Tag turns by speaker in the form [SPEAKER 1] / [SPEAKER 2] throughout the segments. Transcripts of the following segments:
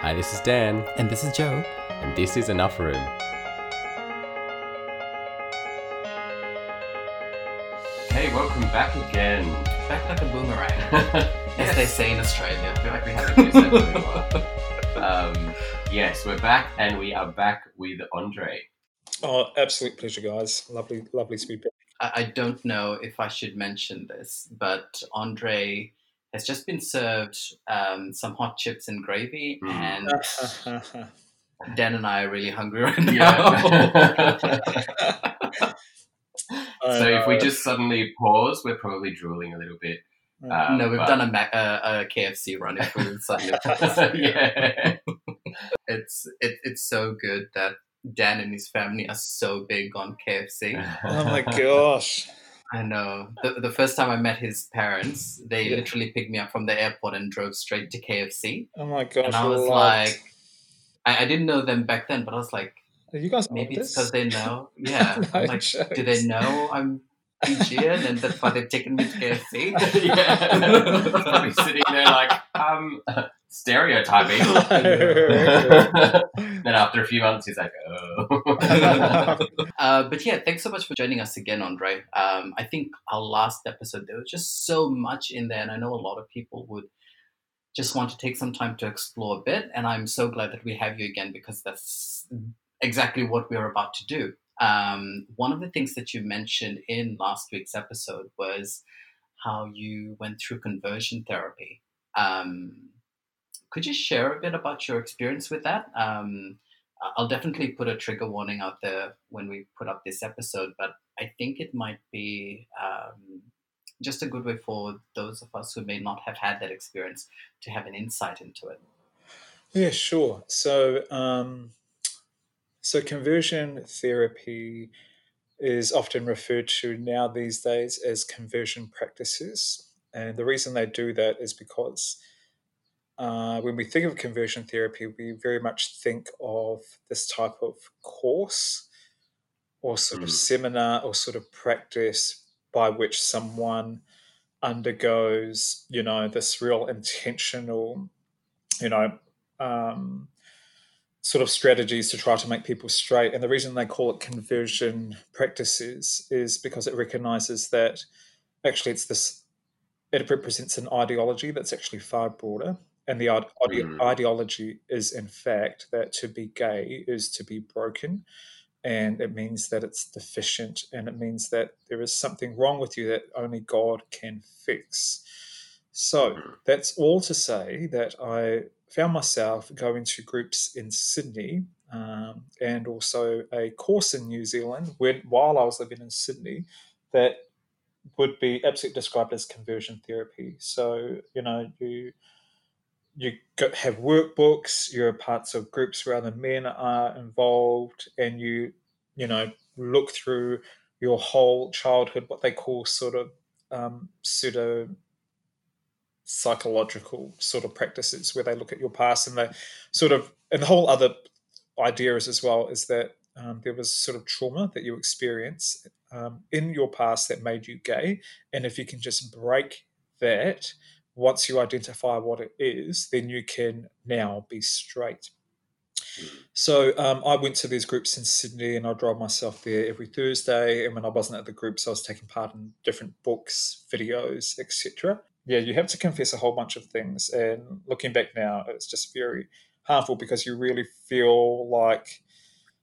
[SPEAKER 1] Hi, this is Dan,
[SPEAKER 2] And this is Joe.
[SPEAKER 1] and this is Enough Room. Hey, welcome back again.
[SPEAKER 2] Back like a boomerang, as they
[SPEAKER 1] yes,
[SPEAKER 2] say in Australia.
[SPEAKER 1] I feel like we haven't used that for a while. Um, yes, we're back, and we are back with Andre.
[SPEAKER 3] Oh, absolute pleasure, guys. Lovely, lovely to be back.
[SPEAKER 2] I, I don't know if I should mention this, but Andre has just been served um, some hot chips and gravy,
[SPEAKER 1] Mm.
[SPEAKER 2] and Dan and I are really hungry right now.
[SPEAKER 1] Yeah. so if we just suddenly pause, we're probably drooling a little bit. Um,
[SPEAKER 2] no, we've
[SPEAKER 1] but-
[SPEAKER 2] done a, Mac, uh, a KFC run. If we suddenly
[SPEAKER 1] yeah.
[SPEAKER 2] it's it, it's so good that Dan and his family are so big on KFC.
[SPEAKER 3] oh my gosh.
[SPEAKER 2] I know. Uh, the, the first time I met his parents, they
[SPEAKER 3] Yeah.
[SPEAKER 2] literally picked me up from the airport and drove straight to KFC.
[SPEAKER 3] Oh my gosh.
[SPEAKER 2] and I was like, I, I didn't know them back then, but I was like,
[SPEAKER 3] Are you guys
[SPEAKER 2] maybe it's because they know. Yeah.
[SPEAKER 3] No
[SPEAKER 2] like, do they know I'm And that's why they've taken me to KFC?
[SPEAKER 1] yeah. Probably sitting there like, um, stereotyping. then after a few months, he's like, oh.
[SPEAKER 2] Uh, but yeah, thanks so much for joining us again, Andre. Um, I think our last episode, there was just so much in there, and I know a lot of people would just want to take some time to explore a bit. And I'm so glad that we have you again because that's exactly what we're about to do. Um, one of the things that you mentioned in last week's episode was how you went through conversion therapy. Um, could you share a bit about your experience with that? Um, I'll definitely put a trigger warning out there when we put up this episode, but I think it might be um, just a good way for those of us who may not have had that experience to have an insight into it.
[SPEAKER 3] Yeah, sure. So, um, so conversion therapy is often referred to now these days as conversion practices, and the reason they do that is because uh, when we think of conversion therapy, we very much think of this type of course or sort of
[SPEAKER 1] Mm.
[SPEAKER 3] seminar or sort of practice by which someone undergoes, you know, this real intentional, you know, um, sort of strategies to try to make people straight. And the reason they call it conversion practices is because it recognizes that actually it's this, it represents an ideology that's actually far broader. And the ide-
[SPEAKER 1] Mm.
[SPEAKER 3] ideology is, in fact, that to be gay is to be broken. And it means that it's deficient. And it means that there is something wrong with you that only God can fix. So
[SPEAKER 1] Mm.
[SPEAKER 3] that's all to say that I found myself going to groups in Sydney um, and also a course in New Zealand when, while I was living in Sydney that would be absolutely described as conversion therapy. So, you know, you you have workbooks, you're parts of groups where other men are involved, and you, you know, look through your whole childhood, what they call sort of um, pseudo psychological sort of practices where they look at your past and they sort of and the whole other idea is as well is that um, there was sort of trauma that you experience um, in your past that made you gay and if you can just break that once you identify what it is then you can now be straight so um, I went to these groups in Sydney, and I drove myself there every Thursday. And when I wasn't at the groups, I was taking part in different books, videos, etc. Yeah, you have to confess a whole bunch of things. And looking back now, it's just very harmful because you really feel like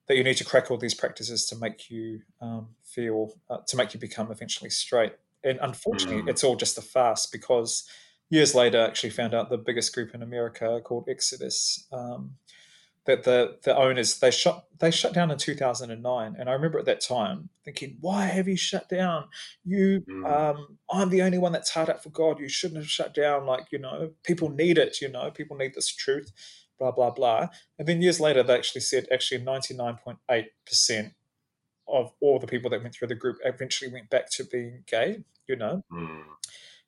[SPEAKER 3] that you need to crack all these practices to make you um, feel uh, to make you become eventually straight. And unfortunately,
[SPEAKER 1] Mm.
[SPEAKER 3] it's all just a farce because years later, I actually found out the biggest group in America called Exodus. Um, that the the owners they shut they shut down in 2009 and i remember at that time thinking why have you shut down? You
[SPEAKER 1] Mm.
[SPEAKER 3] um i'm the only one that's hard up for god. You shouldn't have shut down. Like you know people need it you know people need this truth blah blah blah. And then years later they actually said actually 99.8% of all the people that went through the group eventually went back to being gay you know?
[SPEAKER 1] Mm.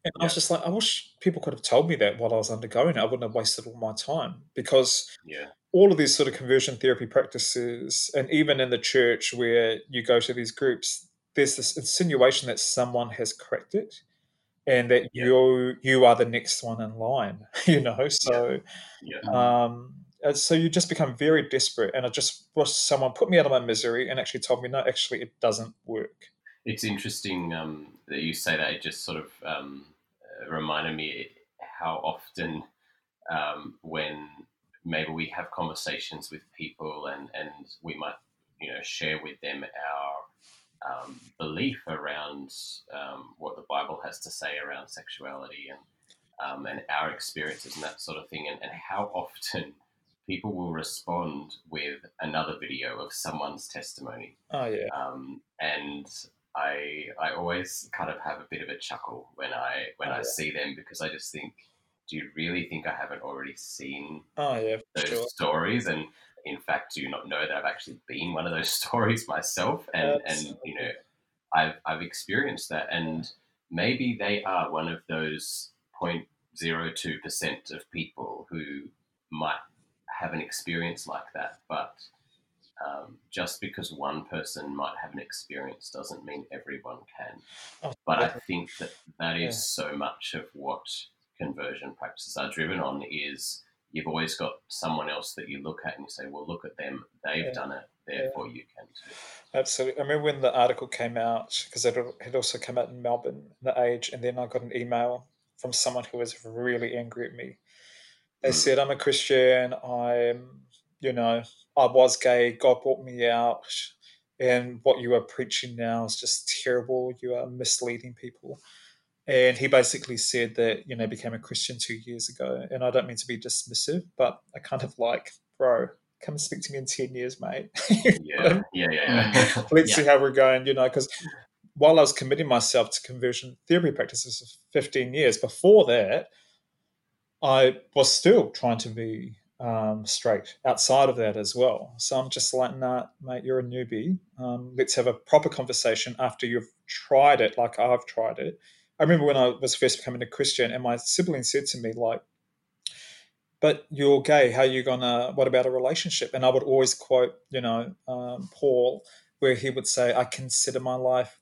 [SPEAKER 3] And I was just like, I wish people could have told me that while I was undergoing it. I wouldn't have wasted all my time because
[SPEAKER 1] Yeah.
[SPEAKER 3] all of these sort of conversion therapy practices, and even in the church where you go to these groups, there's this insinuation that someone has cracked it and that
[SPEAKER 1] Yeah.
[SPEAKER 3] you you are the next one in line, you know. So
[SPEAKER 1] Yeah.
[SPEAKER 3] um, so you just become very desperate. And I just wish someone put me out of my misery and actually told me, no, actually, it doesn't work.
[SPEAKER 1] It's interesting um, that you say that. It just sort of um, reminded me how often um, when maybe we have conversations with people and, and we might you know share with them our um, belief around um, what the Bible has to say around sexuality and um, and our experiences and that sort of thing, and, and how often people will respond with another video of someone's testimony.
[SPEAKER 3] Oh yeah.
[SPEAKER 1] Um, and I I always kind of have a bit of a chuckle when I when
[SPEAKER 3] Oh,
[SPEAKER 1] I
[SPEAKER 3] yeah.
[SPEAKER 1] see them because I just think, do you really think I haven't already seen
[SPEAKER 3] Oh yeah.
[SPEAKER 1] those
[SPEAKER 3] Sure.
[SPEAKER 1] stories? And in fact, do you not know that I've actually been one of those stories myself? And and you know, I've I've experienced that, and maybe they are one of those 0.02 percent of people who might have an experience like that, but um, just because one person might have an experience doesn't mean everyone can.
[SPEAKER 3] Oh,
[SPEAKER 1] But I think that that is
[SPEAKER 3] Yeah.
[SPEAKER 1] so much of what conversion practices are driven on is you've always got someone else that you look at and you say, well, look at them. They've
[SPEAKER 3] Yeah.
[SPEAKER 1] done it. Therefore, you can too.
[SPEAKER 3] Absolutely. I remember when the article came out because it had also come out in Melbourne, The Age, and then I got an email from someone who was really angry at me. They
[SPEAKER 1] Mm.
[SPEAKER 3] said, "I'm a Christian. I'm, you know, I was gay. God brought me out, and what you are preaching now is just terrible. You are misleading people." And he basically said that you know became a Christian two years ago, and I don't mean to be dismissive, but I kind of like, bro, come and speak to me in ten years, mate.
[SPEAKER 1] Yeah, yeah, yeah. yeah. Mm.
[SPEAKER 3] let's
[SPEAKER 2] Yeah.
[SPEAKER 3] see how we're going, you know, because while I was committing myself to conversion therapy practices for 15 years, before that, I was still trying to be um, straight outside of that as well. So I'm just like, nah, mate, you're a newbie. Um, let's have a proper conversation after you've tried it, like I've tried it. I remember when I was first becoming a Christian, and my sibling said to me, like, but you're gay. How are you gonna? What about a relationship? And I would always quote, you know, um, Paul, where he would say, "I consider my life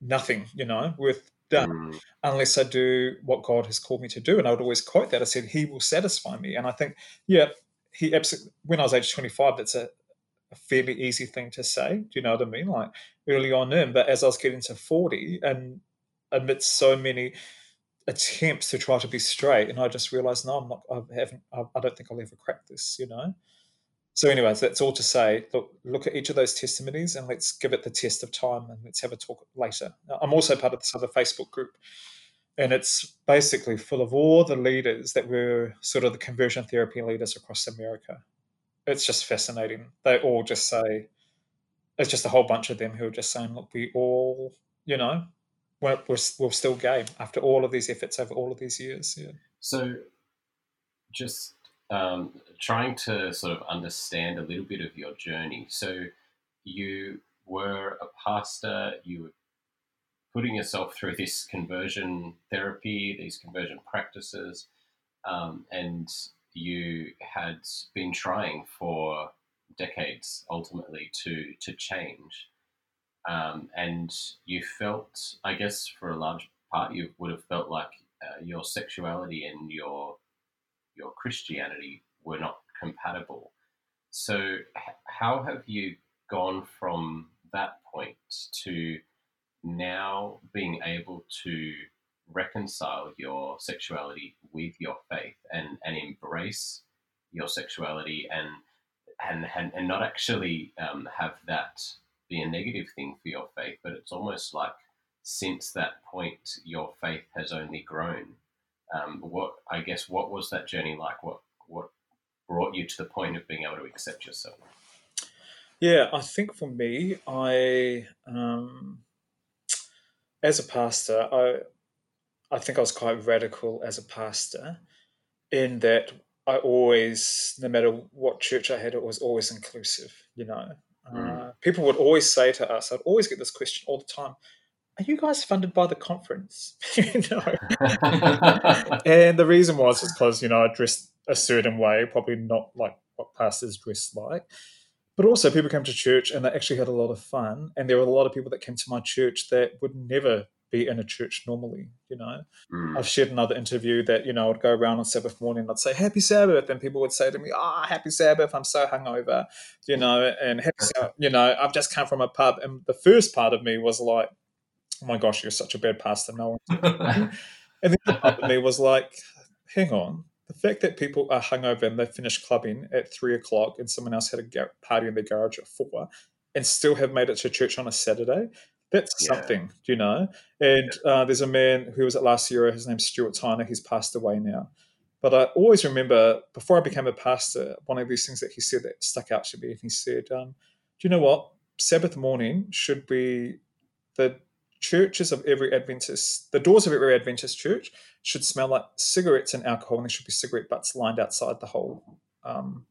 [SPEAKER 3] nothing, you know, worth done,
[SPEAKER 1] Mm,
[SPEAKER 3] unless I do what God has called me to do." And I would always quote that. I said, "He will satisfy me." And I think, yeah, he absolutely. When I was age twenty five, that's a, a fairly easy thing to say. Do you know what I mean? Like early on in, but as I was getting to forty, and amidst so many attempts to try to be straight, and I just realized, no, I'm not. I haven't. I, I don't think I'll ever crack this. You know. So, anyways, that's all to say. Look, look at each of those testimonies, and let's give it the test of time, and let's have a talk later. I'm also part of this other Facebook group, and it's basically full of all the leaders that were sort of the conversion therapy leaders across America. It's just fascinating. They all just say, it's just a whole bunch of them who are just saying, look, we all, you know, we're, we're, we're still gay after all of these efforts over all of these years. Yeah.
[SPEAKER 1] So, just um, trying to sort of understand a little bit of your journey. So, you were a pastor, you were putting yourself through this conversion therapy, these conversion practices, um, and you had been trying for decades ultimately to to change. Um, and you felt, I guess, for a large part, you would have felt like uh, your sexuality and your your Christianity were not compatible. So, how have you gone from that point to now being able to reconcile your sexuality with your faith and, and embrace your sexuality and and and, and not actually um, have that be a negative thing for your faith, but it's almost like since that point your faith has only grown. Um, what I guess what was that journey like? What what brought you to the point of being able to accept yourself?
[SPEAKER 3] Yeah, I think for me, I um, as a pastor, I I think I was quite radical as a pastor in that I always, no matter what church I had, it was always inclusive. You know,
[SPEAKER 1] Mm.
[SPEAKER 3] uh, people would always say to us, I'd always get this question all the time: Are you guys funded by the conference? you know, and the reason was is because you know I dressed a certain way, probably not like what pastors dress like. But also, people came to church and they actually had a lot of fun. And there were a lot of people that came to my church that would never be in a church normally. You know,
[SPEAKER 1] Mm.
[SPEAKER 3] I've shared another interview that you know I'd go around on Sabbath morning, and I'd say Happy Sabbath, and people would say to me, "Ah, Happy Sabbath! I'm so hungover," you know, and Happy Sabbath, you know, I've just come from a pub, and the first part of me was like, "Oh my gosh, you're such a bad pastor, no one." And then the part of me was like, "Hang on." The fact that people are hungover and they finish clubbing at three o'clock and someone else had a party in their garage at four and still have made it to church on a Saturday, that's
[SPEAKER 1] Yeah.
[SPEAKER 3] something, you know? And uh, there's a man who was at last year, his name's Stuart Tyner, he's passed away now. But I always remember before I became a pastor, one of these things that he said that stuck out to me. And he said, um, Do you know what? Sabbath morning should be the churches of every Adventist, the doors of every Adventist church should smell like cigarettes and alcohol, and there should be cigarette butts lined outside the whole, um,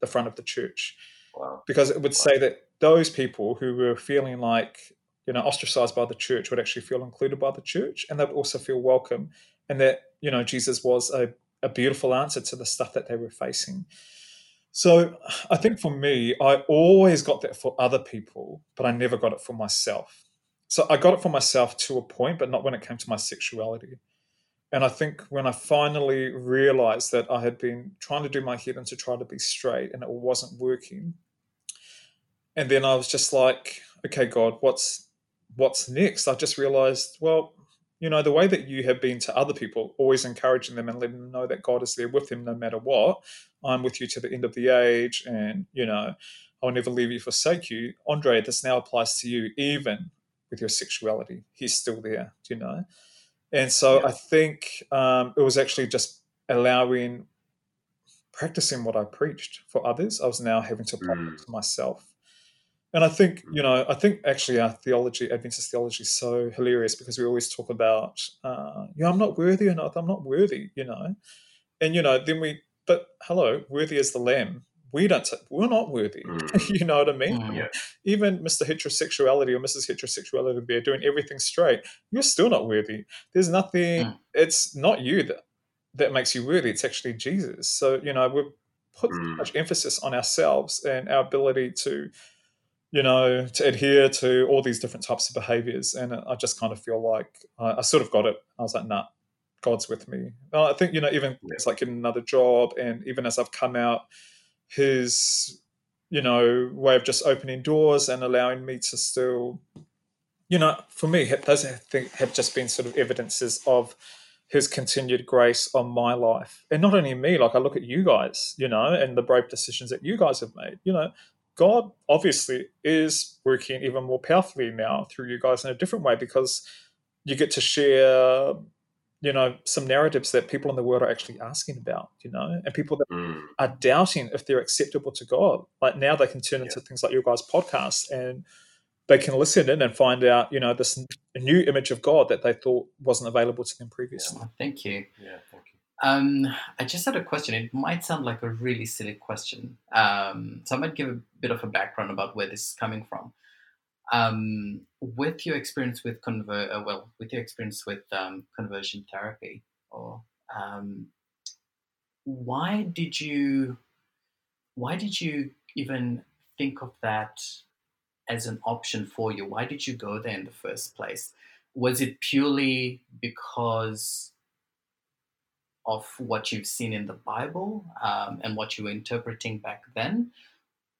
[SPEAKER 3] the front of the church.
[SPEAKER 1] Wow.
[SPEAKER 3] because it would say that those people who were feeling like you know ostracized by the church would actually feel included by the church and they'd also feel welcome and that you know jesus was a, a beautiful answer to the stuff that they were facing. So i think for me i always got that for other people but i never got it for myself so i got it for myself to a point but not when it came to my sexuality and I think when I finally realized that I had been trying to do my head in to try to be straight and it wasn't working, and then I was just like, okay, God, what's what's next? I just realized, well, you know, the way that you have been to other people, always encouraging them and letting them know that God is there with them no matter what. I'm with you to the end of the age, and you know, I'll never leave you, forsake you. Andre, this now applies to you, even with your sexuality. He's still there, do you know? And so
[SPEAKER 1] Yeah.
[SPEAKER 3] I think um, it was actually just allowing, practicing what I preached for others. I was now having to apply
[SPEAKER 1] Mm.
[SPEAKER 3] it to myself. And I think, you know, I think actually our theology, Adventist theology, is so hilarious because we always talk about, uh, you know, I'm not worthy enough. I'm not worthy, you know. And, you know, then we, but hello, worthy as the lamb. We don't, we're not worthy.
[SPEAKER 1] Mm.
[SPEAKER 3] you know what I mean?
[SPEAKER 2] Mm.
[SPEAKER 1] Yeah.
[SPEAKER 3] even Mr. Heterosexuality or Mrs. Heterosexuality there doing everything straight, you're still not worthy. There's nothing,
[SPEAKER 2] Mm.
[SPEAKER 3] it's not you that, that makes you worthy. It's actually Jesus. So, you know, we've put so
[SPEAKER 1] Mm.
[SPEAKER 3] much emphasis on ourselves and our ability to, you know, to adhere to all these different types of behaviors. And I just kind of feel like I, I sort of got it. I was like, nah, God's with me. I think, you know, even
[SPEAKER 1] Yeah.
[SPEAKER 3] it's like getting another job and even as I've come out, his you know, way of just opening doors and allowing me to still, you know, for me, those have, just been sort of evidences of his continued grace on my life. And not only me, like I look at you guys, you know, and the brave decisions that you guys have made, you know, God obviously is working even more powerfully now through you guys in a different way because you get to share you know some narratives that people in the world are actually asking about you know and people that
[SPEAKER 1] Mm.
[SPEAKER 3] are doubting if they're acceptable to God. Like now they can turn into things like your guys' podcast and they can listen in and find out, you know, this n- new image of God that they thought wasn't available to them previously.
[SPEAKER 2] Oh, Thank you.
[SPEAKER 1] Yeah. Thank you.
[SPEAKER 2] Um, I just had a question. It might sound like a really silly question. Um, so I might give a bit of a background about where this is coming from. Um, with your experience with convert, uh, well, with your experience with um, conversion therapy, or um, why did you, why did you even think of that as an option for you? Why did you go there in the first place? Was it purely because of what you've seen in the Bible um, and what you were interpreting back then?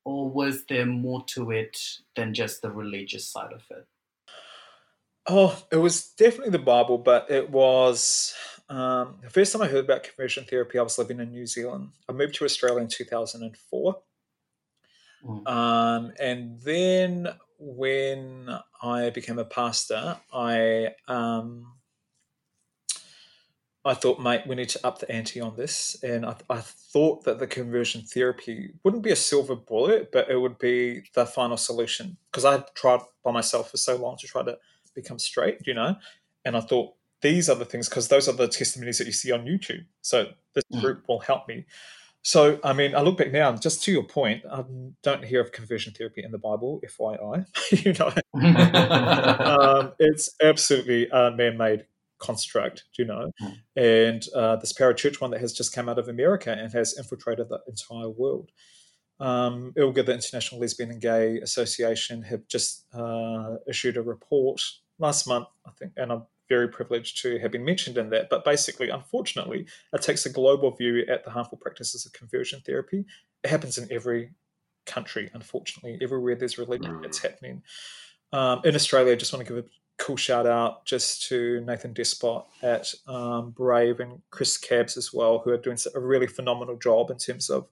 [SPEAKER 2] Or was there more to it than just the religious side of it?
[SPEAKER 3] Oh, it was definitely the Bible, but it was um, the first time I heard about conversion therapy. I was living in New Zealand. I moved to Australia in 2004.
[SPEAKER 2] Mm.
[SPEAKER 3] Um, and then when I became a pastor, I um, I thought, mate, we need to up the ante on this. And I, I thought that the conversion therapy wouldn't be a silver bullet, but it would be the final solution because I had tried by myself for so long to try to become straight, you know. And I thought these are the things because those are the testimonies that you see on YouTube. So this
[SPEAKER 2] Mm.
[SPEAKER 3] group will help me. So, I mean, I look back now, and just to your point, I don't hear of conversion therapy in the Bible, FYI. you know, um, it's absolutely a man-made construct, you know.
[SPEAKER 2] Mm.
[SPEAKER 3] And uh, this parachurch one that has just come out of America and has infiltrated the entire world. Um, ILGA, the International Lesbian and Gay Association, have just uh, issued a report last month, I think, and I'm very privileged to have been mentioned in that. But basically, unfortunately, it takes a global view at the harmful practices of conversion therapy. It happens in every country, unfortunately. Everywhere there's religion, it's mm. happening. Um, in Australia, I just want to give a cool shout out just to Nathan Despott at um, Brave and Chris Csabs as well, who are doing a really phenomenal job in terms of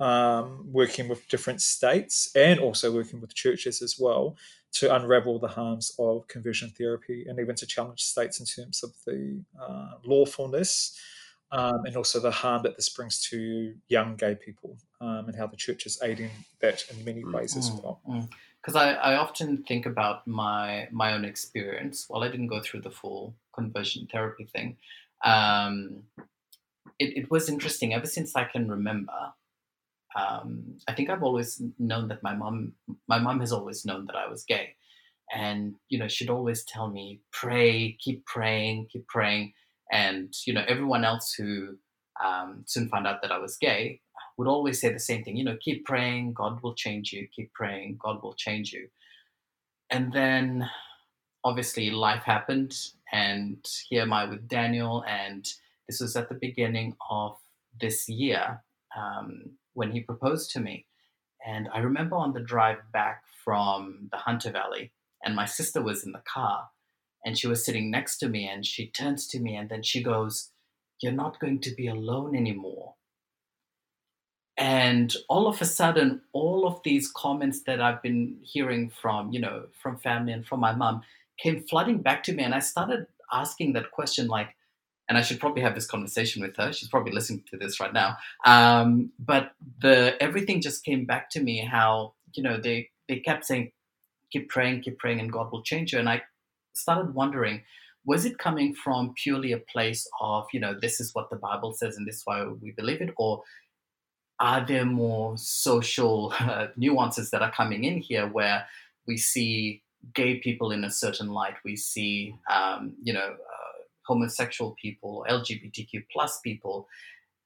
[SPEAKER 3] um, working with different states and also working with churches as well to unravel the harms of conversion therapy and even to challenge states in terms of the uh, lawfulness um, and also the harm that this brings to young gay people um, and how the church is aiding that in many ways as well.
[SPEAKER 2] Because. I, I often think about my my own experience. While I didn't go through the full conversion therapy thing, um, it, it was interesting. Ever since I can remember, um, I think I've always known that my mom, my mom has always known that I was gay, and you know she'd always tell me, pray, keep praying, keep praying, and you know everyone else who um, soon found out that I was gay would always say the same thing, you know, keep praying, God will change you, keep praying, God will change you, and then obviously life happened, and here am I with Daniel, and this was at the beginning of this year. Um, when he proposed to me. And I remember on the drive back from the Hunter Valley, and my sister was in the car, and she was sitting next to me, and she turns to me, and then she goes, You're not going to be alone anymore. And all of a sudden, all of these comments that I've been hearing from, you know, from family and from my mom came flooding back to me. And I started asking that question like, and I should probably have this conversation with her. She's probably listening to this right now. Um, but the everything just came back to me how you know they they kept saying, "Keep praying, keep praying, and God will change you." And I started wondering, was it coming from purely a place of you know this is what the Bible says and this is why we believe it, or are there more social uh, nuances that are coming in here where we see gay people in a certain light, we see um, you know homosexual people, LGBTQ plus people,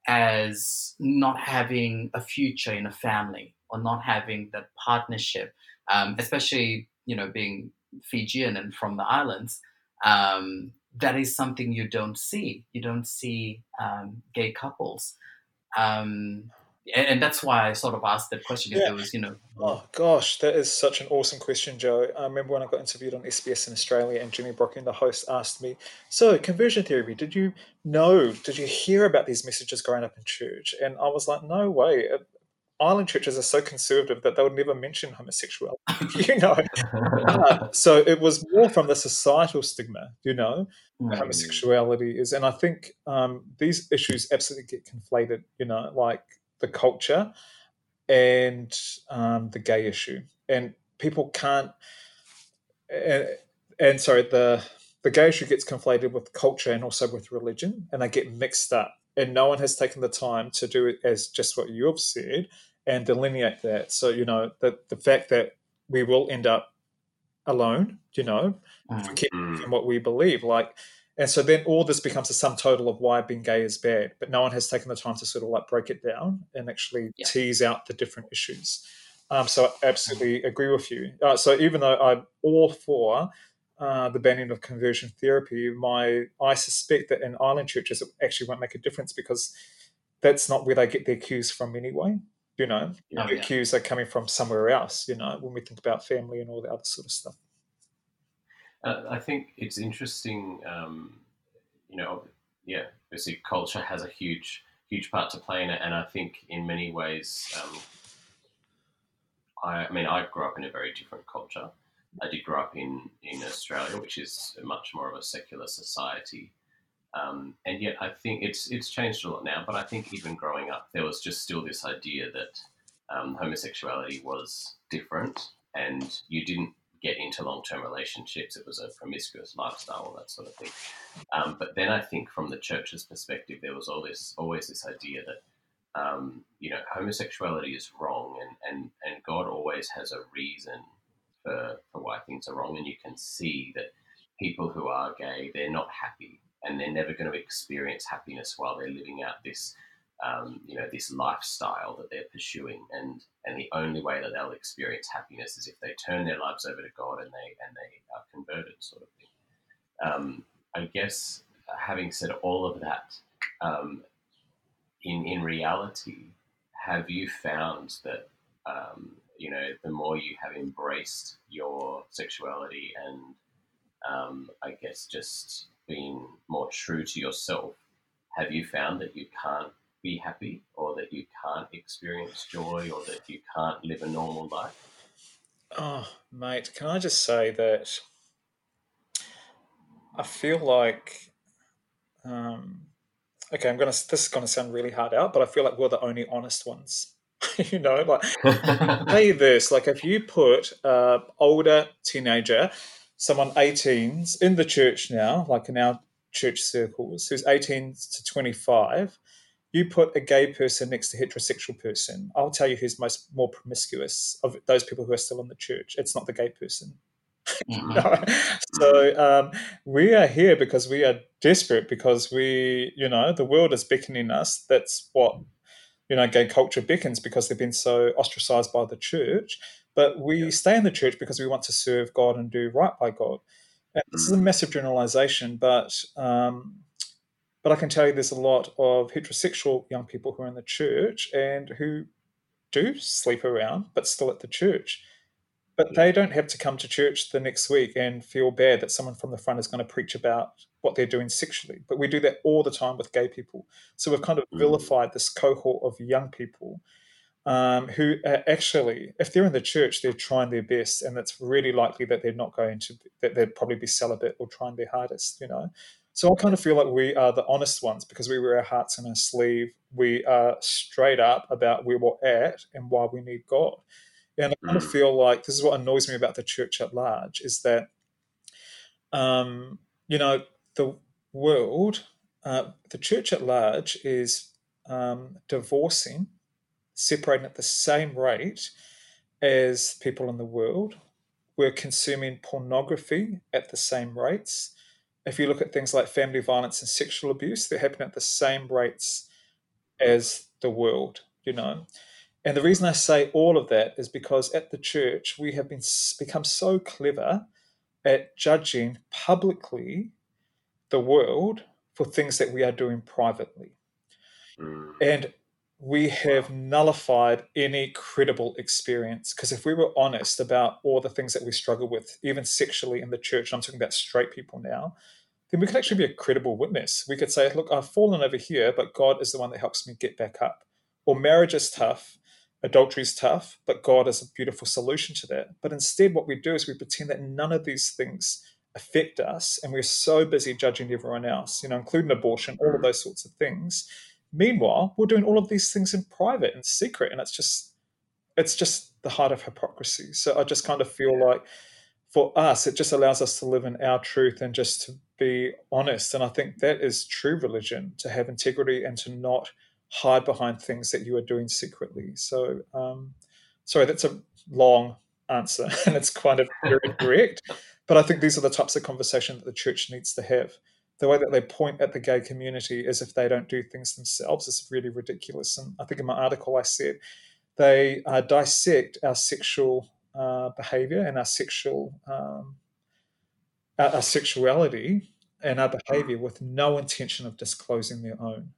[SPEAKER 2] as not having a future in a family or not having that partnership, um, especially you know being Fijian and from the islands. Um, that is something you don't see. You don't see um, gay couples. Um, and that's why I sort of asked that question. Yeah. there was, you know,
[SPEAKER 3] oh gosh, that is such an awesome question, Joe. I remember when I got interviewed on SBS in Australia, and Jenny Brockie, the host, asked me, "So, conversion therapy? Did you know? Did you hear about these messages growing up in church?" And I was like, "No way." Uh, island churches are so conservative that they would never mention homosexuality, you know. uh, so it was more from the societal stigma, you know, mm. homosexuality is, and I think um, these issues absolutely get conflated, you know, like the culture and um, the gay issue. And people can't, and, and sorry, the the gay issue gets conflated with culture and also with religion, and they get mixed up. And no one has taken the time to do it as just what you have said and delineate that. So you know the the fact that we will end up alone, you know, mm. what we believe. Like and so then all this becomes a sum total of why being gay is bad, but no one has taken the time to sort of like break it down and actually yeah. tease out the different issues. Um, so I absolutely agree with you. Uh, so even though I'm all for uh, the banning of conversion therapy, my I suspect that in island churches it actually won't make a difference because that's not where they get their cues from anyway. You know, oh, their yeah. cues are coming from somewhere else. You know, when we think about family and all the other sort of stuff.
[SPEAKER 1] Uh, I think it's interesting. Um, you know, yeah, obviously culture has a huge, huge part to play in it, and I think in many ways, um, I, I, mean, I grew up in a very different culture. I did grow up in in Australia, which is much more of a secular society, um, and yet I think it's it's changed a lot now. But I think even growing up, there was just still this idea that um, homosexuality was different, and you didn't get into long term relationships. It was a promiscuous lifestyle, all that sort of thing. Um, but then I think from the church's perspective, there was always always this idea that um, you know homosexuality is wrong, and, and and God always has a reason for for why things are wrong, and you can see that people who are gay they're not happy, and they're never going to experience happiness while they're living out this um, you know this lifestyle that they're pursuing, and and the only way that they'll experience happiness is if they turn their lives over to God and they and they are converted, sort of thing. Um, I guess having said all of that, um, in in reality, have you found that um, you know the more you have embraced your sexuality and um, I guess just being more true to yourself, have you found that you can't be happy or that you can't experience joy or that you can't live a normal life?
[SPEAKER 3] Oh, mate, can I just say that I feel like, um, okay, I'm gonna. This is gonna sound really hard out, but I feel like we're the only honest ones. you know, like say this, like if you put an older teenager, someone 18s in the church now, like in our church circles, who's 18 to 25, you put a gay person next to a heterosexual person, I'll tell you who's most more promiscuous of those people who are still in the church. It's not the gay person.
[SPEAKER 2] Mhm.
[SPEAKER 3] No. So um, we are here because we are desperate because we, you know, the world is beckoning us. That's what you know, gay culture beckons because they've been so ostracized by the church. But we
[SPEAKER 1] Yeah.
[SPEAKER 3] stay in the church because we want to serve God and do right by God. And this is a
[SPEAKER 1] Mm.
[SPEAKER 3] massive generalization, but um, but I can tell you there's a lot of heterosexual young people who are in the church and who do sleep around, but still at the church. But they don't have to come to church the next week and feel bad that someone from the front is going to preach about what they're doing sexually. But we do that all the time with gay people. So we've kind of
[SPEAKER 1] Mm.
[SPEAKER 3] vilified this cohort of young people um, who are actually, if they're in the church, they're trying their best, and it's really likely that they're not going to, that they'd probably be celibate or trying their hardest, you know. So I kind of feel like we are the honest ones because we wear our hearts on our sleeve. We are straight up about where we're at and why we need God. And I kind of
[SPEAKER 1] Mm.
[SPEAKER 3] feel like this is what annoys me about the church at large is that, um, you know, the world, uh, the church at large is um, divorcing, separating at the same rate as people in the world. We're consuming pornography at the same rates. If you look at things like family violence and sexual abuse, they're happening at the same rates as the world, you know. And the reason I say all of that is because at the church we have been become so clever at judging publicly the world for things that we are doing privately.
[SPEAKER 1] Mm.
[SPEAKER 3] And we have nullified any credible experience. Because if we were honest about all the things that we struggle with, even sexually in the church, and I'm talking about straight people now, then we could actually be a credible witness. We could say, look, I've fallen over here, but God is the one that helps me get back up. Or marriage is tough, adultery is tough, but God is a beautiful solution to that. But instead, what we do is we pretend that none of these things affect us, and we're so busy judging everyone else, you know, including abortion, all of those sorts of things. Meanwhile, we're doing all of these things in private and secret, and it's just it's just the heart of hypocrisy. So I just kind of feel like for us, it just allows us to live in our truth and just to be honest. And I think that is true religion to have integrity and to not hide behind things that you are doing secretly. So, um, sorry, that's a long answer and it's kind of very direct. But I think these are the types of conversation that the church needs to have. The way that they point at the gay community as if they don't do things themselves is really ridiculous. And I think in my article I said they uh, dissect our sexual uh, behavior and our sexual um, our, our sexuality and our behavior with no intention of disclosing their own.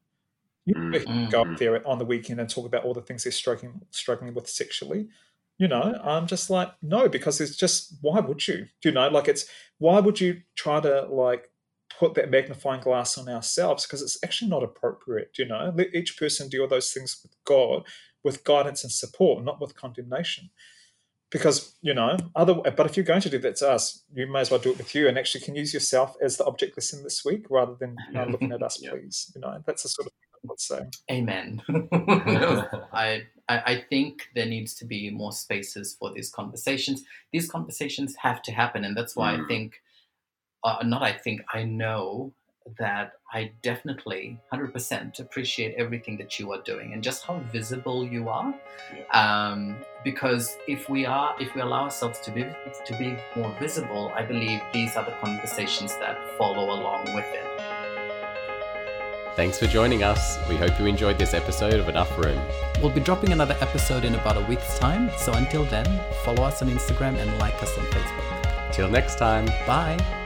[SPEAKER 3] You know, can go up there on the weekend and talk about all the things they're struggling struggling with sexually. You know, I'm just like, no, because it's just why would you? You know, like it's why would you try to like put that magnifying glass on ourselves? Because it's actually not appropriate, you know. Let each person deal those things with God, with guidance and support, not with condemnation. Because, you know, other but if you're going to do that to us, you may as well do it with you and actually can use yourself as the object lesson this week rather than you know, looking at us,
[SPEAKER 1] Yeah.
[SPEAKER 3] please. You know, that's the sort of thing I would say.
[SPEAKER 2] Amen. I, I I think there needs to be more spaces for these conversations. These conversations have to happen, and that's why I
[SPEAKER 1] Mm.
[SPEAKER 2] think, uh, not I think, I know that I definitely 100% appreciate everything that you are doing and just how visible you are. Um, because if we are, if we allow ourselves to be to be more visible, I believe these are the conversations that follow along with it.
[SPEAKER 1] Thanks for joining us. We hope you enjoyed this episode of Enough Room.
[SPEAKER 2] We'll be dropping another episode in about a week's time, so until then, follow us on Instagram and like us on Facebook.
[SPEAKER 1] Till next time.
[SPEAKER 2] Bye.